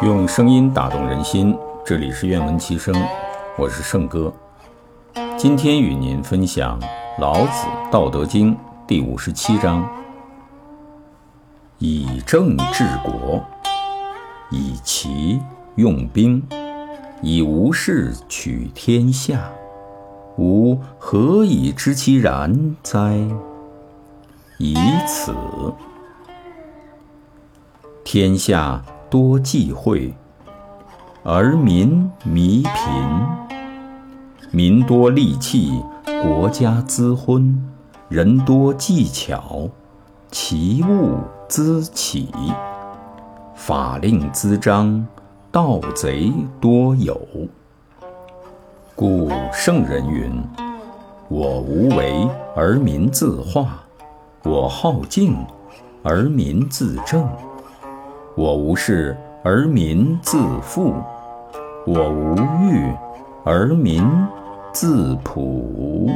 用声音打动人心，这里是愿闻其声，我是圣哥。今天与您分享《老子·道德经》第五十七章：以政治国，以奇用兵，以无事取天下，吾何以知其然哉？以此，天下多忌讳，而民弥贫；民多利器，国家滋昏；人多技巧，其物滋起。法令滋章，盗贼多有。故圣人云：“我无为而民自化。”我好静，而民自正；我无事，而民自富；我无欲，而民自朴。